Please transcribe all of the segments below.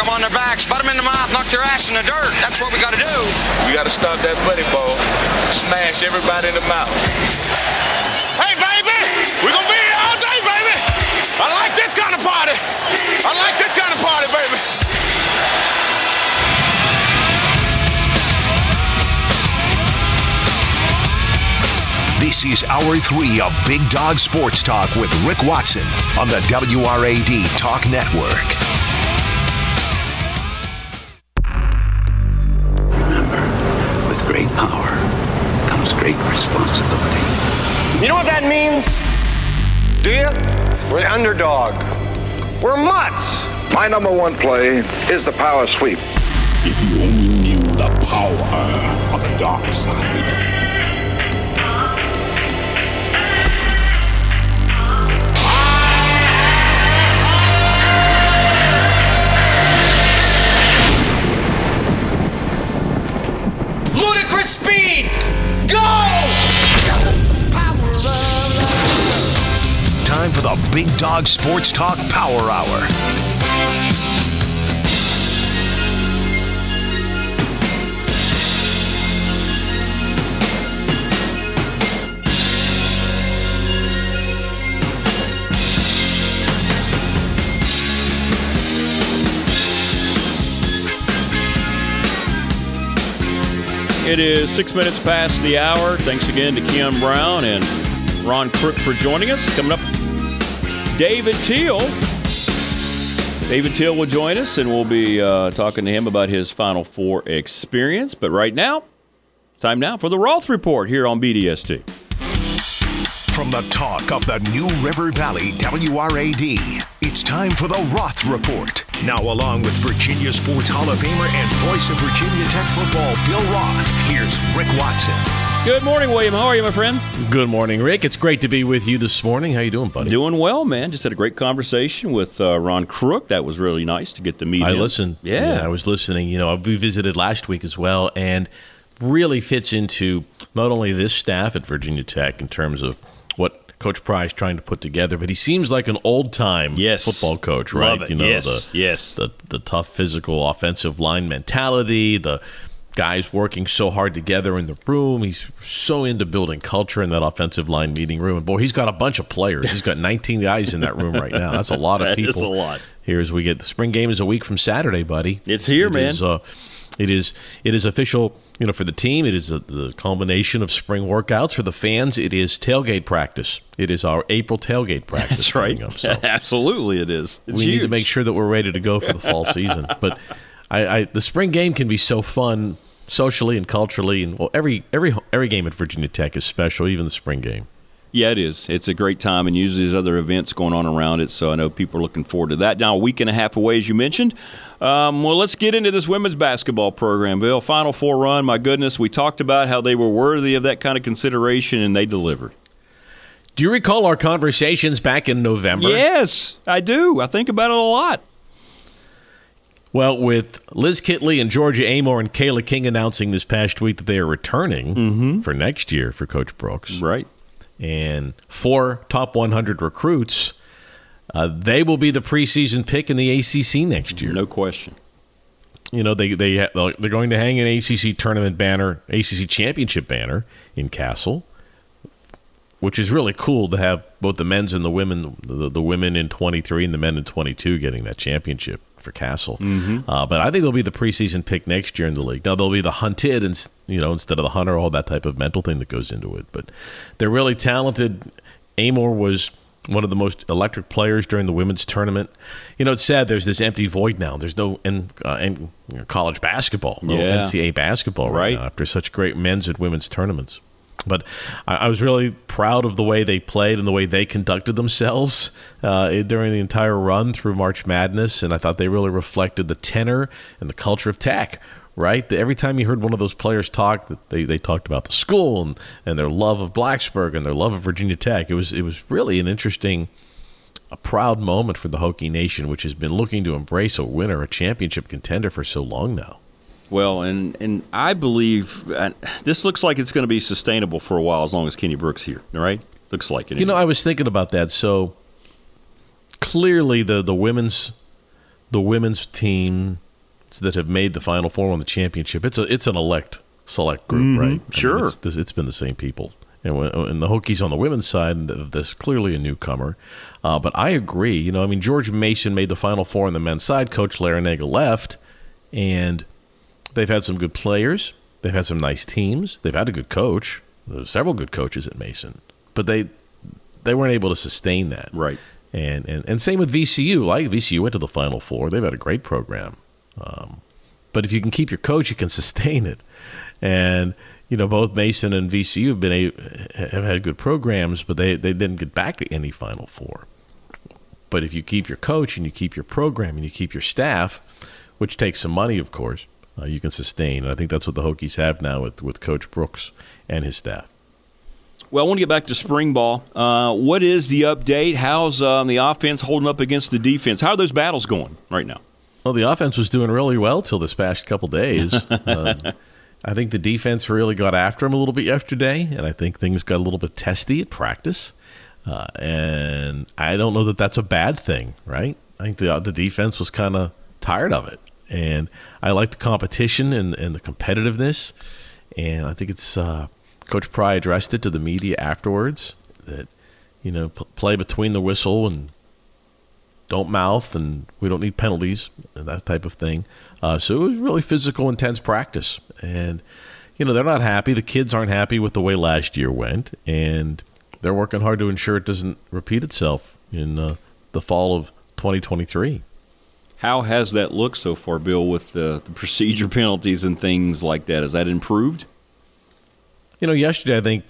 them on their backs, butt them in the mouth, knock their ass in the dirt. That's what we got to do. We got to stop that buddy ball. Smash everybody in the mouth. Hey, baby! We're going to be here all day, baby! I like this kind of party. I like this kind of party, baby. This is Hour 3 of Big Dog Sports Talk with Rick Watson on the WRAD Talk Network. We're the underdog. We're mutts. My number one play is the power sweep. If you only knew the power of the dark side. Ludicrous speed! Go! Time for the Big Dog Sports Talk Power Hour. It is six minutes past the hour. Thanks again to Keon Brown and Ron Crook for joining us. Coming up, David Teal. David Teal will join us, and we'll be uh, talking to him about his Final Four experience. But right now, time now for the Roth Report here on BDST. From the talk of the New River Valley WRAD, it's time for the Roth Report. Now, along with Virginia Sports Hall of Famer and voice of Virginia Tech football, Bill Roth, here's Rick Watson. Good morning, William. How are you, my friend? Good morning, Rick. It's great to be with you this morning. How you doing, buddy? Doing well, man. Just had a great conversation with uh, Ron Crook. That was really nice to get to meet I him. listened. Yeah. I was listening. You know, we visited last week as well, and really fits into not only this staff at Virginia Tech in terms of what Coach Pry's trying to put together, but he seems like an old time Yes. football coach, right? Love it. You know, Yes. the Yes. the the tough physical offensive line mentality, the guys working so hard together in the room. He's so into building culture in that offensive line meeting room. And boy, he's got a bunch of players. He's got 19 guys in that room right now. That's a lot of That people. is a lot. Here as we get the spring game is a week from Saturday, buddy. It's here, It man. is, uh, it is it is official. You know, for the team, it is a, the culmination of spring workouts. For the fans, it is tailgate practice. It is our April tailgate practice. That's right. up. So Absolutely, it is. It's we need to make sure that we're ready to go for the fall season. But I, I, the spring game can be so fun socially and culturally, and well, every every every game at Virginia Tech is special, even the spring game. Yeah, it is. It's a great time, and usually there's other events going on around it. So I know people are looking forward to that. Now, a week and a half away, as you mentioned. Um, well, let's get into this women's basketball program, Bill. Final four run. My goodness, we talked about how they were worthy of that kind of consideration, and they delivered. Do you recall our conversations back in November? Yes, I do. I think about it a lot. Well, with Liz Kitley and Georgia Amoore and Cayla King announcing this past week that they are returning for next year for Coach Brooks, Right. and four top 100 recruits, uh, they will be the preseason pick in the ACC next year. No question. you know they they ha- they're going to hang an ACC tournament banner, ACC championship banner in Cassell, which is really cool to have both the men's and the women the, the women in 23 and the men in 22 getting that championship for Cassell. Uh, but I think they'll be the preseason pick next year in the league. Now they'll be the hunted and you know instead of the hunter, all that type of mental thing that goes into it. But they're really talented. Amoore was one of the most electric players during the women's tournament. You know, it's sad. There's this empty void now. There's no in, uh, in college basketball, no Yeah. NCAA basketball right, Right. now after such great men's and women's tournaments. But I, was really proud of the way they played and the way they conducted themselves uh, during the entire run through March Madness, and I thought they really reflected the tenor and the culture of Tech. Right, every time you heard one of those players talk, that they, they talked about the school and, and their love of Blacksburg and their love of Virginia Tech. It was it was really an interesting a proud moment for the Hokie Nation, which has been looking to embrace a winner, a championship contender for so long now. Well, and and I believe uh, this looks like it's going to be sustainable for a while as long as Kenny Brooks here. All right, looks like it. You know, I was thinking about that. So clearly, the the women's the women's team that have made the Final Four on the championship, it's a it's an elect select group, Mhm, right? I mean, sure. it's, it's been the same people. And, when, and the Hokies on the women's side, there's clearly a newcomer. Uh, but I agree. You know, I mean, George Mason made the Final Four on the men's side. Coach Larranaga left, and they've had some good players. They've had some nice teams. They've had a good coach. There's several good coaches at Mason, but they they weren't able to sustain that. Right. And and, and same with VCU. Like VCU went to the Final Four. They've had a great program. Um, but if you can keep your coach, you can sustain it. And you know, both Mason and VCU have been a, have had good programs, but they they didn't get back to any Final Four. But if you keep your coach and you keep your program and you keep your staff, which takes some money, of course, uh, you can sustain. And I think that's what the Hokies have now with with Coach Brooks and his staff. Well, I want to get back to spring ball. Uh, what is the update? How's um, the offense holding up against the defense? How are those battles going right now? Well, the offense was doing really well till this past couple days. uh, I think the defense really got after him a little bit yesterday, and I think things got a little bit testy at practice. Uh, and I don't know that that's a bad thing, right? I think the the defense was kind of tired of it, and I like the competition and, and the competitiveness. And I think it's uh, Coach Pry addressed it to the media afterwards that you know p- play between the whistle and don't mouth and we don't need penalties and that type of thing. Uh, so it was really physical, intense practice. And, you know, they're not happy. The kids aren't happy with the way last year went. And they're working hard to ensure it doesn't repeat itself in uh, the fall of 2023. How has that looked so far, Bill, with the, the procedure penalties and things like that? Has that improved? You know, yesterday I think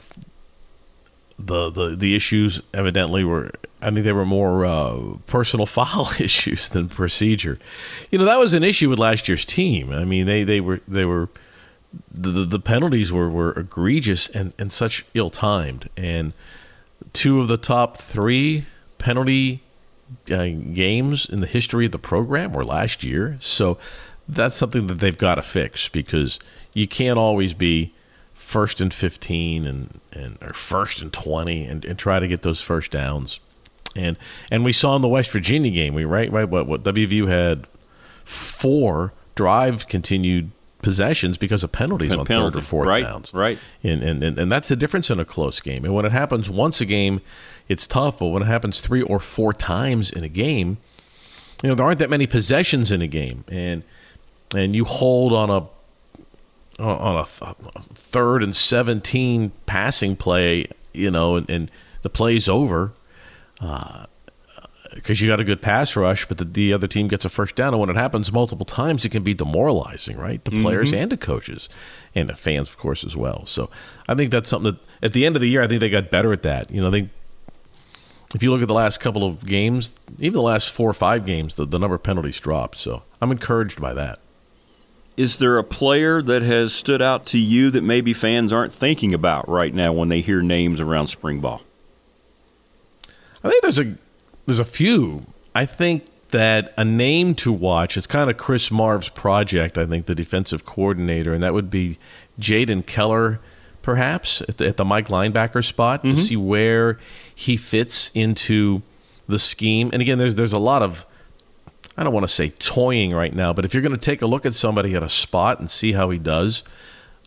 the the, the issues evidently were I think they were more uh, personal foul issues than procedure. You know, that was an issue with last year's team. I mean, they, they were they were the, the, penalties were, were egregious and, and such ill timed. And two of the top three penalty uh, games in the history of the program were last year. So that's something that they've got to fix because you can't always be first and 15 and, and or first and 20 and, and try to get those first downs. And and we saw in the West Virginia game, we right right what what WVU had four drive continued possessions because of penalties on Penalty. third or fourth right, downs. Right. And, and and and that's the difference in a close game. And when it happens once a game, it's tough. But when it happens three or four times in a game, you know there aren't that many possessions in a game, and and you hold on a on a, third and seventeen passing play, you know, and, and the play's over uh, because you got a good pass rush, but the, the other team gets a first down. And when it happens multiple times, it can be demoralizing, right? The players mm-hmm. and the coaches and the fans, of course, as well. So I think that's something that at the end of the year, I think they got better at that. You know, they if you look at the last couple of games, even the last four or five games, the, the number of penalties dropped. So I'm encouraged by that. Is there a player that has stood out to you that maybe fans aren't thinking about right now when they hear names around spring ball? I think there's a there's a few. I think that a name to watch. It's kind of Chris Marve's project. I think the defensive coordinator, and that would be Jaden Keller, perhaps at the, at the Mike linebacker spot to see where he fits into the scheme. And again, there's there's a lot of I don't want to say toying right now, but if you're going to take a look at somebody at a spot and see how he does,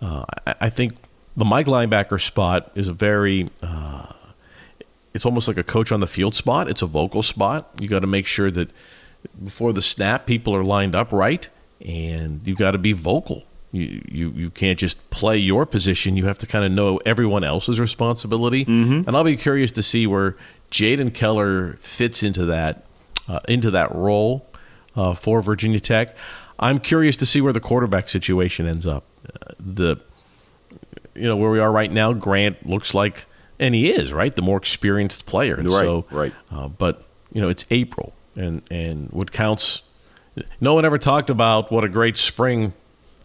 uh, I, I think the Mike linebacker spot is a very uh, it's almost like a coach on the field spot. It's a vocal spot. You got to make sure that before the snap, people are lined up right, and you've got to be vocal. You, you you can't just play your position. You have to kind of know everyone else's responsibility. Mm-hmm. And I'll be curious to see where Jaden Keller fits into that uh, into that role uh, for Virginia Tech. I'm curious to see where the quarterback situation ends up. Uh, the you know where we are right now. Grant looks like, and he is right, the more experienced player. And Right, so, right. Uh, but you know, it's April, and and what counts. No one ever talked about what a great spring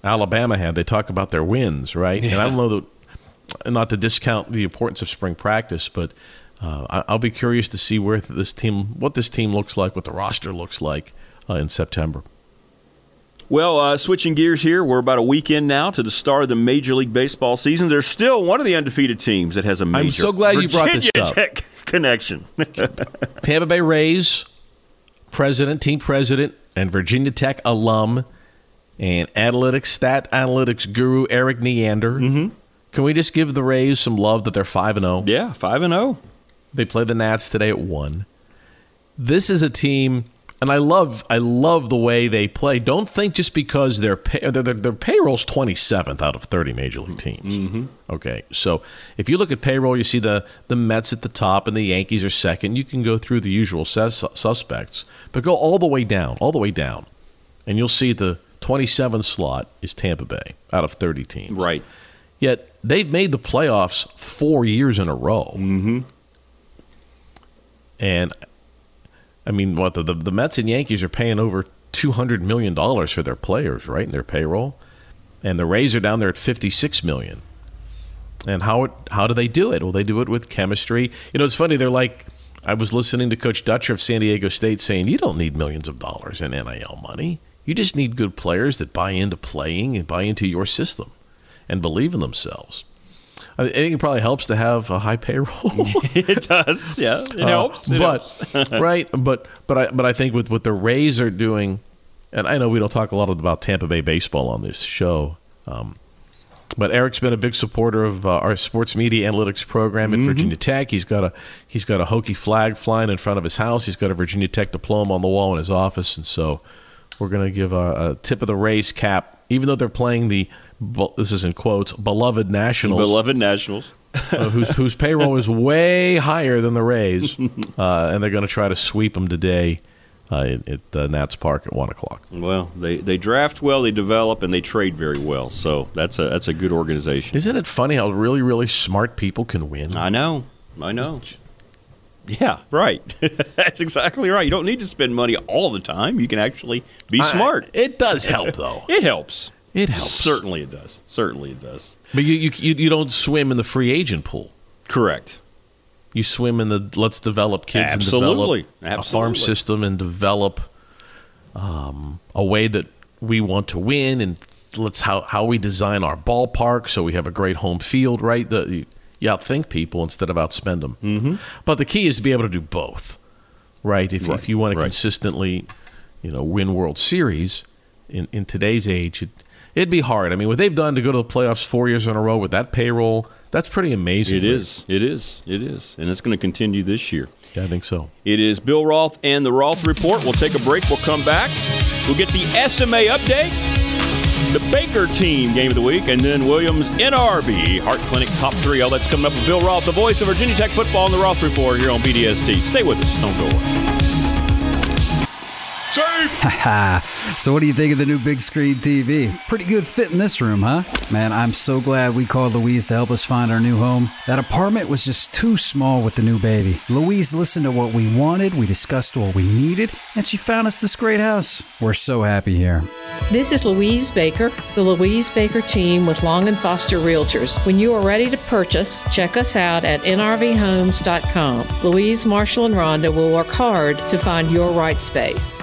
Alabama had. They talk about their wins, right? And I don't know that, not to discount the importance of spring practice, but uh, I'll be curious to see where this team, what this team looks like, what the roster looks like uh, in September. Well, uh, switching gears here, we're about a week in now to the start of the Major League Baseball season. There's still one of the undefeated teams that has a major I'm so glad you brought this Virginia up. Tech connection. Tampa Bay Rays president, team president and Virginia Tech alum and analytics stat analytics guru Erik Neander. Mm-hmm. Can we just give the Rays some love that they're five and zero? Yeah, five and zero. They play the Nats today at one. This is a team, and I love I love the way they play. Don't think just because their pay, their, their, their payroll's twenty seventh out of thirty major league teams. Mm-hmm. Okay, so if you look at payroll, you see the the Mets at the top and the Yankees are second. You can go through the usual sus- suspects, but go all the way down, all the way down, and you'll see the twenty seventh slot is Tampa Bay out of thirty teams. Right. Yet they've made the playoffs four years in a row. Mm-hmm. And I mean, what the, the, the Mets and Yankees are paying over two hundred million dollars for their players, right, in their payroll, and the Rays are down there at fifty six million. And how how do they do it? Well, they do it with chemistry. You know, it's funny. They're like, I was listening to Coach Dutcher of San Diego State saying, you don't need millions of dollars in NIL money. You just need good players that buy into playing and buy into your system and believe in themselves. I think it probably helps to have a high payroll. it does, yeah. It helps. It Uh, but helps. right, but but I but I think with what the Rays are doing, and I know we don't talk a lot about Tampa Bay baseball on this show, um, but Erik's been a big supporter of uh, our sports media analytics program at Virginia Tech. He's got a he's got a Hokie flag flying in front of his house. He's got a Virginia Tech diploma on the wall in his office, and so we're going to give a, a tip of the Rays cap, even though they're playing the this is in quotes beloved Nationals Beloved Nationals. uh, whose, whose payroll is way higher than the Rays, uh, and they're going to try to sweep them today uh, at, uh, Nats Park at one o'clock. Well, they, they draft well, they develop, and they trade very well. So that's a that's a good organization. Isn't it funny how really really smart people can win? I know, I know. Yeah, right. that's exactly right. You don't need to spend money all the time. You can actually be I- smart. it does help though. It helps. It helps. Certainly, it does. Certainly, it does. But you, you you don't swim in the free agent pool. Correct. You swim in the let's develop kids Absolutely. and develop a farm system and develop um, a way that we want to win and let's how how we design our ballpark so we have a great home field. Right, the, you, outthink people instead of outspend them. Mm-hmm. But the key is to be able to do both. Right, if Right, if you want to right. consistently, you know, win World Series in in today's age. It, It'd be hard. I mean, what they've done to go to the playoffs four years in a row with that payroll, that's pretty amazing. It is. It is. It is. And it's going to continue this year. Yeah, I think so. It is Bill Roth and the Roth Report. We'll take a break. We'll come back. We'll get the SMA update, the Baker team game of the week, and then Williams NRV Heart Clinic top three. All that's coming up with Bill Roth, the voice of Virginia Tech football, and the Roth Report here on BDST. Stay with us. Don't go away. so what do you think of the new big screen TV? Pretty good fit in this room, huh? Man, I'm so glad we called Louise to help us find our new home. That apartment was just too small with the new baby. Louise listened to what we wanted, we discussed what we needed, and she found us this great house. We're so happy here. This is Louise Baker, the Louise Baker team with Long and Foster Realtors. When you are ready to purchase, check us out at nrvhomes.com. Louise, Marshall, and Rhonda will work hard to find your right space.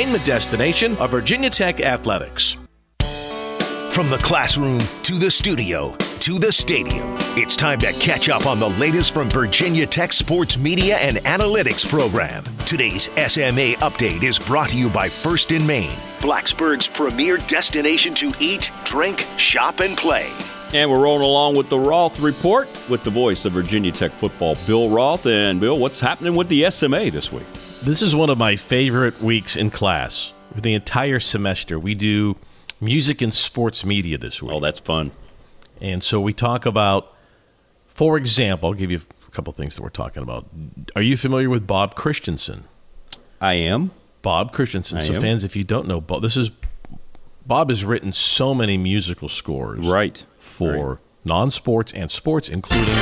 entertainment destination of Virginia Tech Athletics. From the classroom to the studio to the stadium, it's time to catch up on the latest from Virginia Tech Sports Media and Analytics program. Today's SMA update is brought to you by First and Main, Blacksburg's premier destination to eat, drink, shop, and play. And we're rolling along with the Roth Report with the voice of Virginia Tech football, Bill Roth. And Bill, what's happening with the SMA this week? This is one of my favorite weeks in class. For the entire semester, we do music and sports media this week. Oh, that's fun. And so we talk about, for example, I'll give you a couple things that we're talking about. Are you familiar with Bob Christianson? I am. Bob Christianson. I so, am. fans, if you don't know, Bob, this is Bob has written so many musical scores, Right. for Right. non-sports and sports, including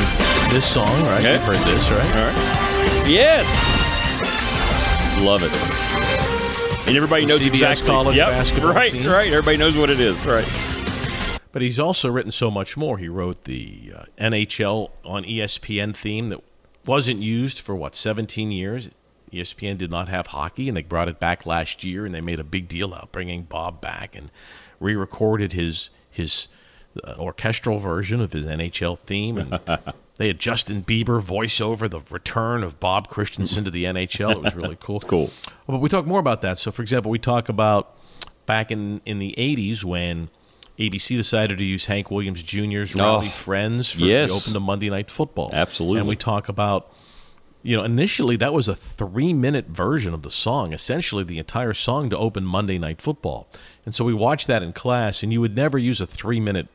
this song. Right, Okay. you've heard this, right? All right. Yes. Love it. and everybody knows CBS exactly. college Yep, basketball right, team. right. Everybody knows what it is. Right. But he's also written so much more. He wrote the uh, NHL on ESPN theme that wasn't used for what 17 years. ESPN did not have hockey, and they brought it back last year, and they made a big deal out bringing Bob back and re-recorded his his uh, orchestral version of his NHL theme, and they had Justin Bieber voice over the return of Bob Christianson to the NHL. It was really cool. It's cool. Oh, but we talk more about that. So, for example, we talk about back in, in the 80s when ABC decided to use Hank Williams Jr.'s Rowdy Oh, Friends for yes. the open to Monday Night Football. Absolutely. And we talk about, you know, initially that was a three minute version of the song, essentially the entire song to open Monday Night Football. And so we watched that in class, and you would never use a three minute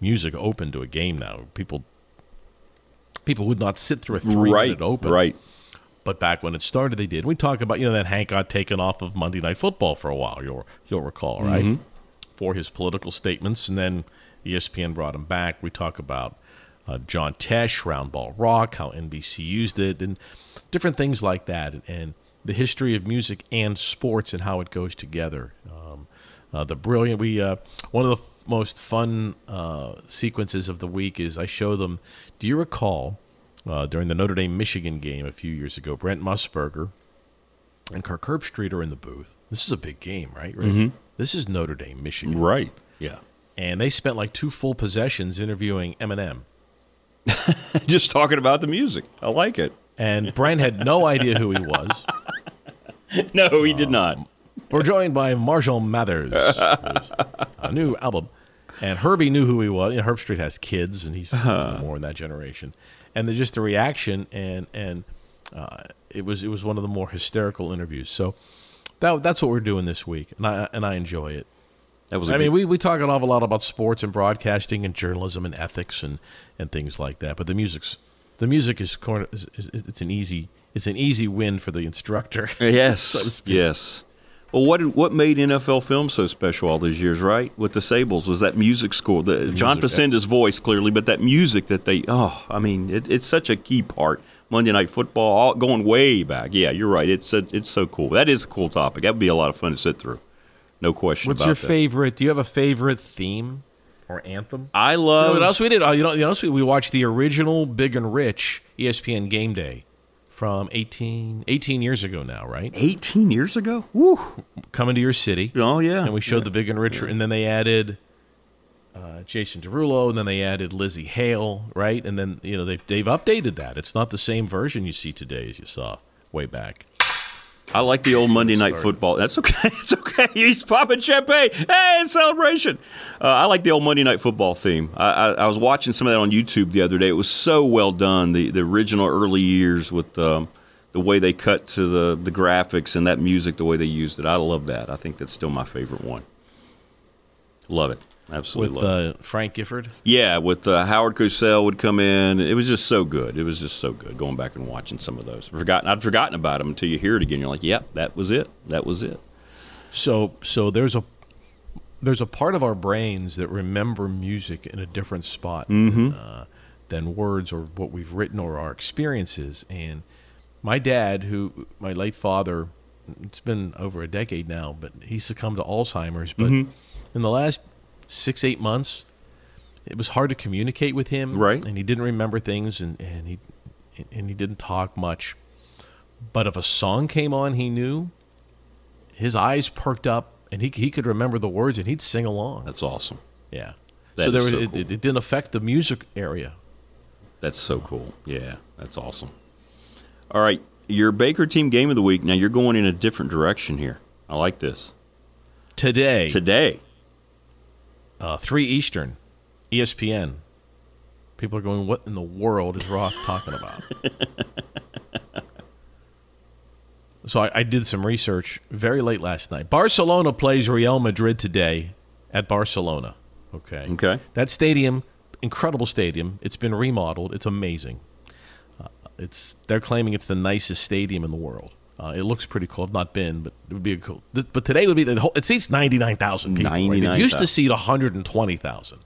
music open to a game now. People. People would not sit through a three Right. minute open. Right. But back when it started, they did. We talk about you know that Hank got taken off of Monday Night Football for a while. You'll you'll recall, right? Mhm. For his political statements, and then ESPN brought him back. We talk about uh, John Tesh, Roundball Rock, how NBC used it, and different things like that, and the history of music and sports and how it goes together. Um, uh, the brilliant. We uh, one of the most fun uh, sequences of the week is I show them. Do you recall? uh, during the Notre Dame Michigan game a few years ago. Brent Musburger and Kirk Herbstreit are in the booth. This is a big game, right? Rick? Mhm. This is Notre Dame, Michigan. Right. Yeah. And they spent like two full possessions interviewing Eminem. Just talking about the music. I like it. And Brent had no idea who he was. No, he did not. We're joined by Marshall Mathers, a new album. And Herbie knew who he was. You know, Herbstreit has kids, and he's more in that generation. And the, just the reaction, and and uh, it was it was one of the more hysterical interviews. So that that's what we're doing this week, and I and I enjoy it. That was. I a mean, we, we talk an awful lot about sports and broadcasting and journalism and ethics and, and things like that. But the music's the music is, is, is it's an easy it's an easy win for the instructor. Yes. so yes. Well, what what made NFL film so special all these years, right? With the Sabols was that music score, the, John music, Facenda's voice clearly, but that music that they oh, I mean, it, it's such a key part. Monday Night Football, all, going way back. Yeah, you're right. It's a, it's so cool. That is a cool topic. That would be a lot of fun to sit through. No question. What's your that. favorite? Do you have a favorite theme or anthem? I You know love. what else we did? Uh, you know, you know, we, we watched the original Big and Rich ESPN Game Day from 18, 18 years ago now, right? 18 years ago? Woo. Coming to your city. Oh yeah. And we showed the Big and Rich, and then they added uh, Jason Derulo, and then they added Lzzy Hale, right? And then you know they've they've updated that. It's not the same version you see today as you saw way back. I like the old Monday Night Sorry. Football. That's okay. It's okay. He's popping champagne. Hey, it's celebration. Uh, I like the old Monday Night Football theme. I, I, I was watching some of that on YouTube the other day. It was so well done. The the original early years with um, the way they cut to the the graphics and that music, the way they used it. I love that. I think that's still my favorite one. Love it. Absolutely With uh, Frank Gifford. Yeah, with uh, Howard Cosell would come in. It was just so good. It was just so good going back and watching some of those. Forgotten, I'd forgotten about them until you hear it again. You're like, yep, that was it. That was it. So so there's a there's a part of our brains that remember music in a different spot Mhm. than, uh, than words or what we've written or our experiences. And my dad, who my late father, it's been over a decade now, but he succumbed to Alzheimer's. But Mhm. in the last six eight months, it was hard to communicate with him. Right. and he didn't remember things, and and he and he didn't talk much. But if a song came on, he knew his eyes perked up and he, he could remember the words and he'd sing along. That's awesome. Yeah. That so there was, so it, cool. it, it didn't affect the music area. That's so cool. Yeah, that's awesome. All right, your Baker team game of the week. Now you're going in a different direction here. I like this. Today, Today, uh, 3 Eastern, ESPN. People are going, what in the world is Roth talking about? so I, I did some research very late last night. Barcelona plays Real Madrid today at Barcelona. Okay. Okay. That stadium, incredible stadium. It's been remodeled. It's amazing. Uh, it's they're claiming it's the nicest stadium in the world. Uh, it looks pretty cool. I've not been, but it would be a cool. But today would be the whole. It seats ninety nine thousand people. right? It used 99,000. to seat one hundred and twenty thousand.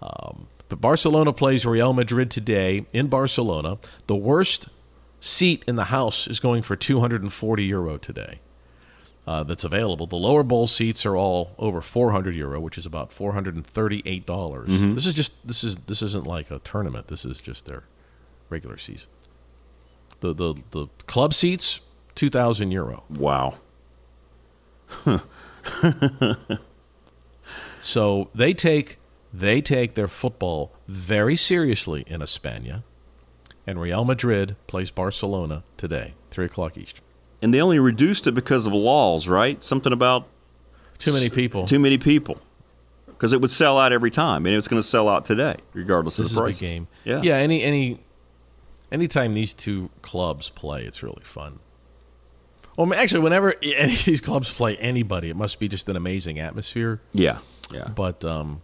Um, but Barcelona plays Real Madrid today in Barcelona. The worst seat in the house is going for two hundred and forty euro today. uh, that's available. The lower bowl seats are all over 400 euro, which is about 438 dollars. Mhm. This is just this is this isn't like a tournament. This is just their regular season. The the the club seats 2,000 euro. Wow. So they take they take their football very seriously in España, and Real Madrid plays Barcelona today, three o'clock Eastern. And they only reduced it because of laws, right? Something about Too many people. Too many people. Because it would sell out every time, and it's going to sell out today, regardless This of is the price. game. Yeah. yeah. Any any anytime these two clubs play, it's really fun. Well, actually, whenever any of these clubs play anybody, it must be just an amazing atmosphere. Yeah. Yeah. But um,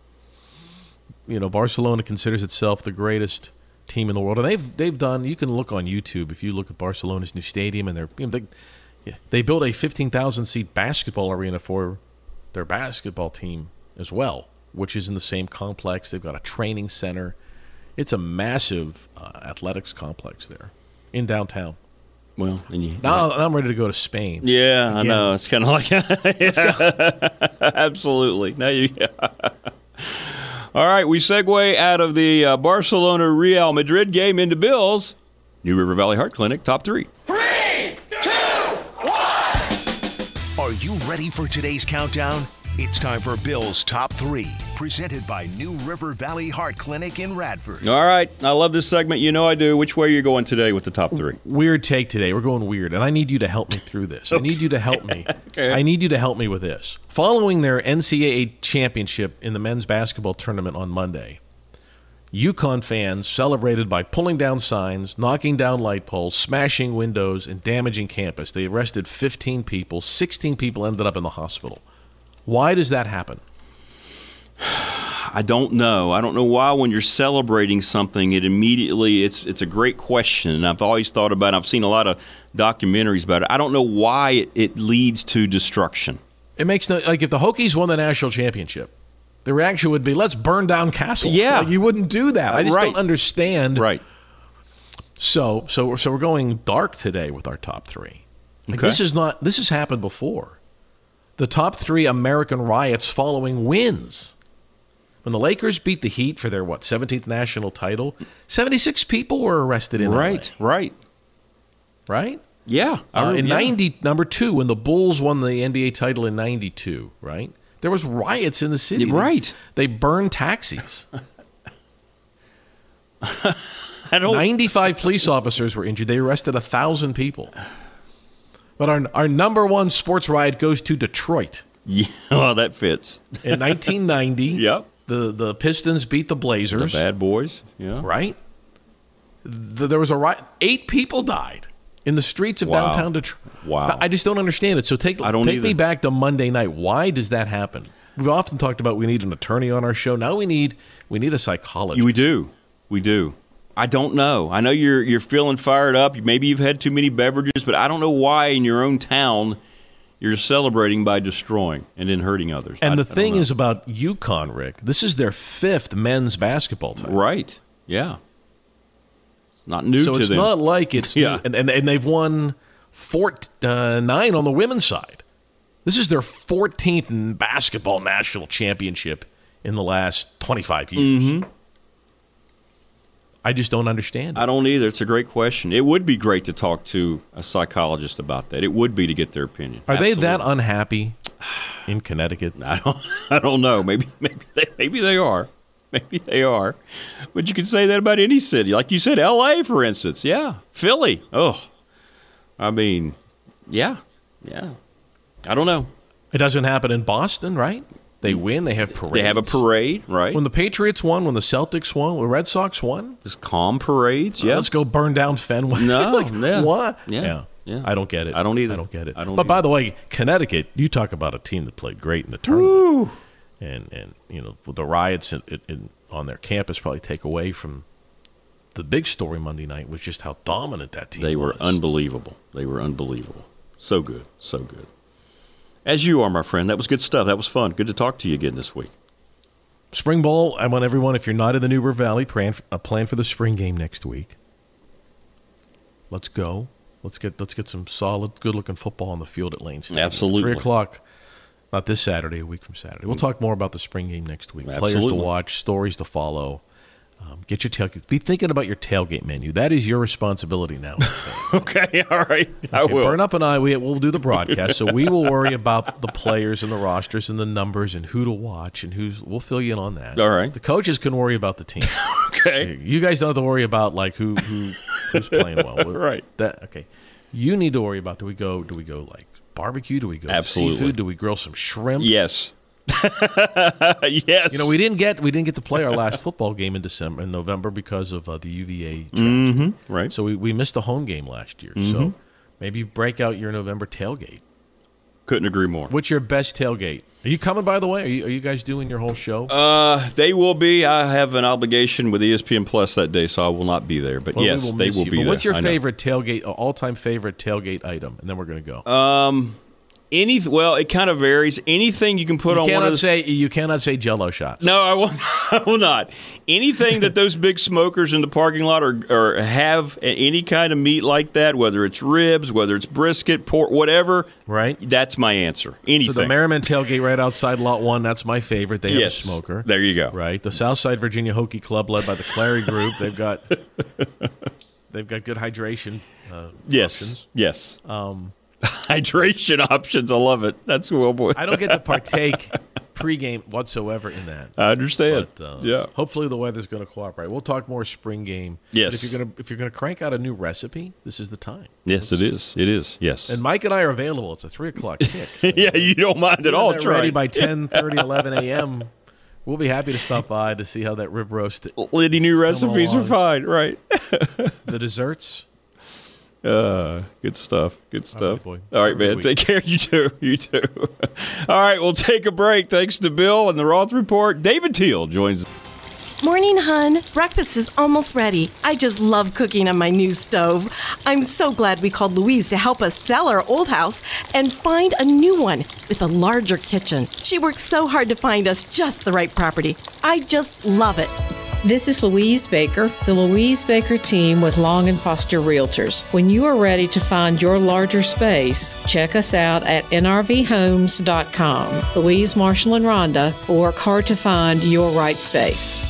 you know, Barcelona considers itself the greatest team in the world, and they've they've done. You can look on YouTube if you look at Barcelona's new stadium, and they're you know, they yeah, they built a fifteen thousand seat basketball arena for their basketball team as well, which is in the same complex. They've got a training center. It's a massive uh, athletics complex there in downtown. Well, and you, Now, now I'm ready to go to Spain. Yeah, I know. It's kind of like absolutely. Now you. All right, we segue out of the uh, Barcelona Real Madrid game into Bills. New River Valley Heart Clinic top three. Three, two, one. Are you ready for today's countdown? It's time for Bill's Top 3, presented by New River Valley Heart Clinic in Radford. All right, I love this segment. You know I do. Which way are you going today with the top three? Weird take today. We're going weird, and I need you to help me through this. I need you to help me. Okay. I need you to help me with this. Following their NCAA championship in the men's basketball tournament on Monday, UConn fans celebrated by pulling down signs, knocking down light poles, smashing windows, and damaging campus. They arrested 15 people. 16 people ended up in the hospital. Why does that happen? I don't know. I don't know why when you're celebrating something, it immediately it's it's a great question, and I've always thought about. it. I've seen a lot of documentaries about it. I don't know why it, it leads to destruction. It makes no like if the Hokies won the national championship, the reaction would be, "Let's burn down Cassell." Yeah. Like, you wouldn't do that. I just Right. don't understand. Right. So, so, so we're going dark today with our top three. Like, Okay. This is not. This has happened before. The top three American riots following wins. When the Lakers beat the Heat for their what 17th national title, 76 people were arrested in Right. Right. LA, right? Yeah. Uh, in yeah. 90 number 2 when the Bulls won the NBA title in 92, right? There was riots in the city. Right. They burned taxis. I don't. 95 police officers were injured. They arrested a 1,000 people. But our, our number one sports riot goes to Detroit. Yeah, well, that fits. In 1990, Yep. the, the Pistons beat the The Blazers, bad boys. Yeah. right? The, there was a riot. Eight people died in the streets of Wow. downtown Detroit. Wow. I just don't understand it. So take, I don't take me back to Monday night. Why does that happen? We've often talked about we need an attorney on our show. Now we need we need a psychologist. We do. We do. I don't know. I know you're you're feeling fired up. Maybe you've had too many beverages, but I don't know why in your own town you're celebrating by destroying and then hurting others. And I- the thing is about UConn, Rick. This is their fifth men's basketball title. right. Yeah. It's not new so it's them. not like it's Yeah. new, and, and and they've won four, uh, nine on the women's side. This is their 14th basketball national championship in the last 25 years. Mhm. I just don't understand. it. I don't either. It's a great question. It would be great to talk to a psychologist about that. It would be to get their opinion. Are they that unhappy in Connecticut? I don't. I don't know. Maybe. Maybe. They, maybe they are. Maybe they are. But you can say that about any city. Like you said, L.A. for instance. Yeah. Philly. Oh. I mean, yeah. Yeah. I don't know. It doesn't happen in Boston, right? They win. They have parades. They have a parade, right? When the Patriots won, when the Celtics won, when the Red Sox won, Just calm parades. Yeah. let's go burn down Fenway. No, Like, yeah. What? Yeah, yeah. I don't get it. I don't either. I don't get it. I don't But by the way, Connecticut, you talk about a team that played great in the tournament, and and you know the riots in, in, in, on their campus probably take away from the big story Monday night was just how dominant that team. They were was. unbelievable. They were unbelievable. So good. So good. As you are, my friend. That was good stuff. That was fun. Good to talk to you again this week. Spring Bowl. I want everyone, if you're not in the New River Valley, plan, uh, plan for the spring game next week. Let's go. Let's get let's get some solid, good looking football on the field at Lane Stadium. Absolutely. Three o'clock. Not this Saturday, a week from Saturday. We'll talk more about the spring game next week. Absolutely. Players to watch, stories to follow. Um, get your tailgate. Be thinking about your tailgate menu. That is your responsibility now. okay, all right. I Okay, will. Burn up and I we will do the broadcast, so we will worry about the players and the rosters and the numbers and who to watch and who's. We'll fill you in on that. All right. The coaches can worry about the team. okay. You guys don't have to worry about like who who who's playing well. Right. That okay. You need to worry about do we go do we go like barbecue? Do we go Absolutely. seafood? Do we grill some shrimp? Yes. yes. You know we didn't get we didn't get to play our last football game in December in November because of uh, the UVA. Mhm, right. So we, we missed a home game last year. Mhm. So maybe break out your November tailgate. Couldn't agree more. What's your best tailgate? Are you coming by the way? Are you, are you guys doing your whole show? Uh, they will be. I have an obligation with ESPN Plus that day, so I will not be there. But Well, yes, will they will you. be But there. what's your favorite tailgate, all time favorite tailgate item? And then we're going to go. Um, any well, it kind of varies. Anything you can put you on one of the say you cannot say Jello shots. No, I will. I will not. Anything that those big smokers in the parking lot or, or have any kind of meat like that, whether it's ribs, whether it's brisket, pork, whatever. Right. That's my answer. Anything. So the Merriman tailgate right outside Lot One. That's my favorite. They have Yes. a smoker. There you go. Right. The Southside Virginia Hokie Club, led by the Clary Group, they've got they've got good hydration. Uh, yes. options. Yes. Um, Hydration options. I love it. That's well, boy. I don't get to partake pregame whatsoever in that. I understand. But, uh, yeah. Hopefully the weather's going to cooperate. We'll talk more spring game. Yes. But if you're going to if you're going to crank out a new recipe, this is the time. Yes, it is. It is. Yes. And Mike and I are available. It's a three o'clock kick. so yeah, you don't mind at all. that ready by 10, 30, 11 a.m. We'll be happy to stop by to see how that rib roast. Any new recipes are fine. Right. The desserts. Uh, good stuff. Good stuff. boy. All right, Have a good man. Take care. You too. You too. All right, we'll take a break. Thanks to Bill and the Roth Report. David Teal joins. Morning, hun. Breakfast is almost ready. I just love cooking on my new stove. I'm so glad we called Louise to help us sell our old house and find a new one with a larger kitchen. She worked so hard to find us just the right property. I just love it. This is Louise Baker, the Louise Baker team with Long and Foster Realtors. When you are ready to find your larger space, check us out at nrvhomes.com. Louise, Marshall, and Rhonda work hard to find your right space.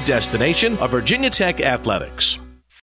destination of Virginia Tech Athletics.